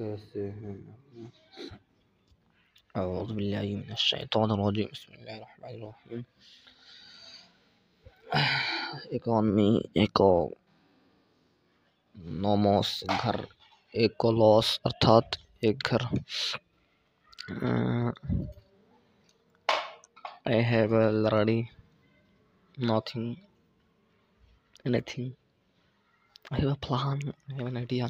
कैसे हैं أعوذ بالله من الشيطان الرجيم بسم الله الرحمن الرحيم नोमोस घर एकोलॉस अर्थात एक घर I have already nothing anything I have a plan I have an idea